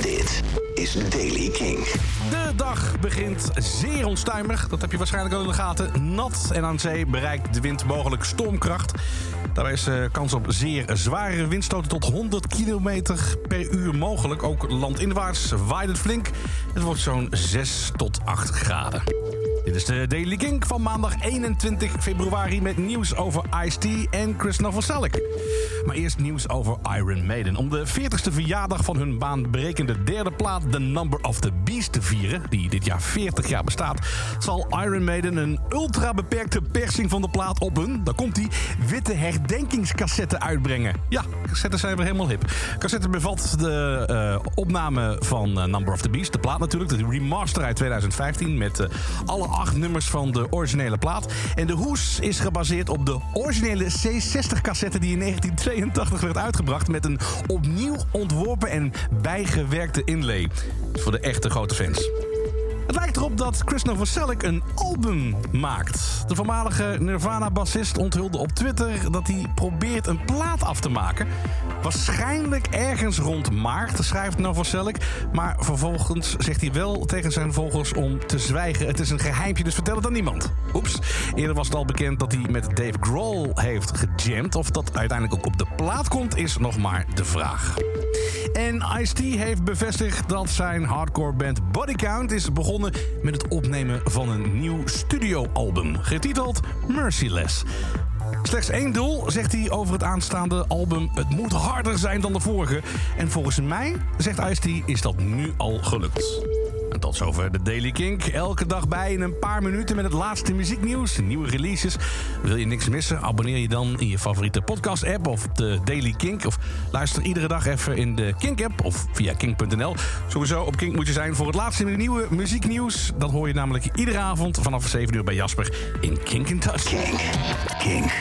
Dit is Daily King. De dag begint zeer onstuimig. Dat heb je waarschijnlijk al in de gaten. Nat en aan zee bereikt de wind mogelijk stormkracht. Daarbij is eh, kans op zeer zware windstoten tot 100 km per uur mogelijk. Ook landinwaarts waait het flink. Het wordt zo'n 6 tot 8 graden. Dit is de Daily King van maandag 21 februari met nieuws over Ice-T en Chris Novoselic. Maar eerst nieuws over Iron Maiden. Om de 40ste verjaardag van hun baanbrekende derde plaat The Number of the Beast te vieren, die dit jaar 40 jaar bestaat, zal Iron Maiden een ultra beperkte persing van de plaat op hun, daar komt die, witte herdenkingscassette uitbrengen. Ja, cassettes zijn weer helemaal hip. Cassette bevat de uh, opname van uh, Number of the Beast, de plaat natuurlijk, de remaster uit 2015 met uh, alle acht nummers van de originele plaat. En de hoes is gebaseerd op de originele C60-cassette die in 1982 werd uitgebracht met een opnieuw ontworpen en bijgewerkte inlay. Voor de echte grote fans. Het lijkt erop dat Chris Novoselic een album maakt. De voormalige Nirvana-bassist onthulde op Twitter dat hij probeert een plaat af te maken. Waarschijnlijk ergens rond maart, schrijft Novoselic. Maar vervolgens zegt hij wel tegen zijn volgers om te zwijgen. Het is een geheimje, dus vertel het aan niemand. Oeps. Eerder was het al bekend dat hij met Dave Grohl heeft gejamd. Of dat uiteindelijk ook op de plaat komt, is nog maar de vraag. En Ice-T heeft bevestigd dat zijn hardcore band Bodycount is begonnen met het opnemen van een nieuw studioalbum, getiteld Merciless. Slechts één doel, zegt hij over het aanstaande album. Het moet harder zijn dan de vorige. En volgens mij, zegt Ice-T, is dat nu al gelukt. En tot zover de Daily Kink. Elke dag bij in een paar minuten met het laatste muzieknieuws, nieuwe releases. Wil je niks missen? Abonneer je dan in je favoriete podcast-app of de Daily Kink. Of luister iedere dag even in de Kink-app of via kink.nl. Sowieso op Kink moet je zijn voor het laatste nieuwe muzieknieuws. Dat hoor je namelijk iedere avond vanaf 7 uur bij Jasper in Kink in Touch. King. King.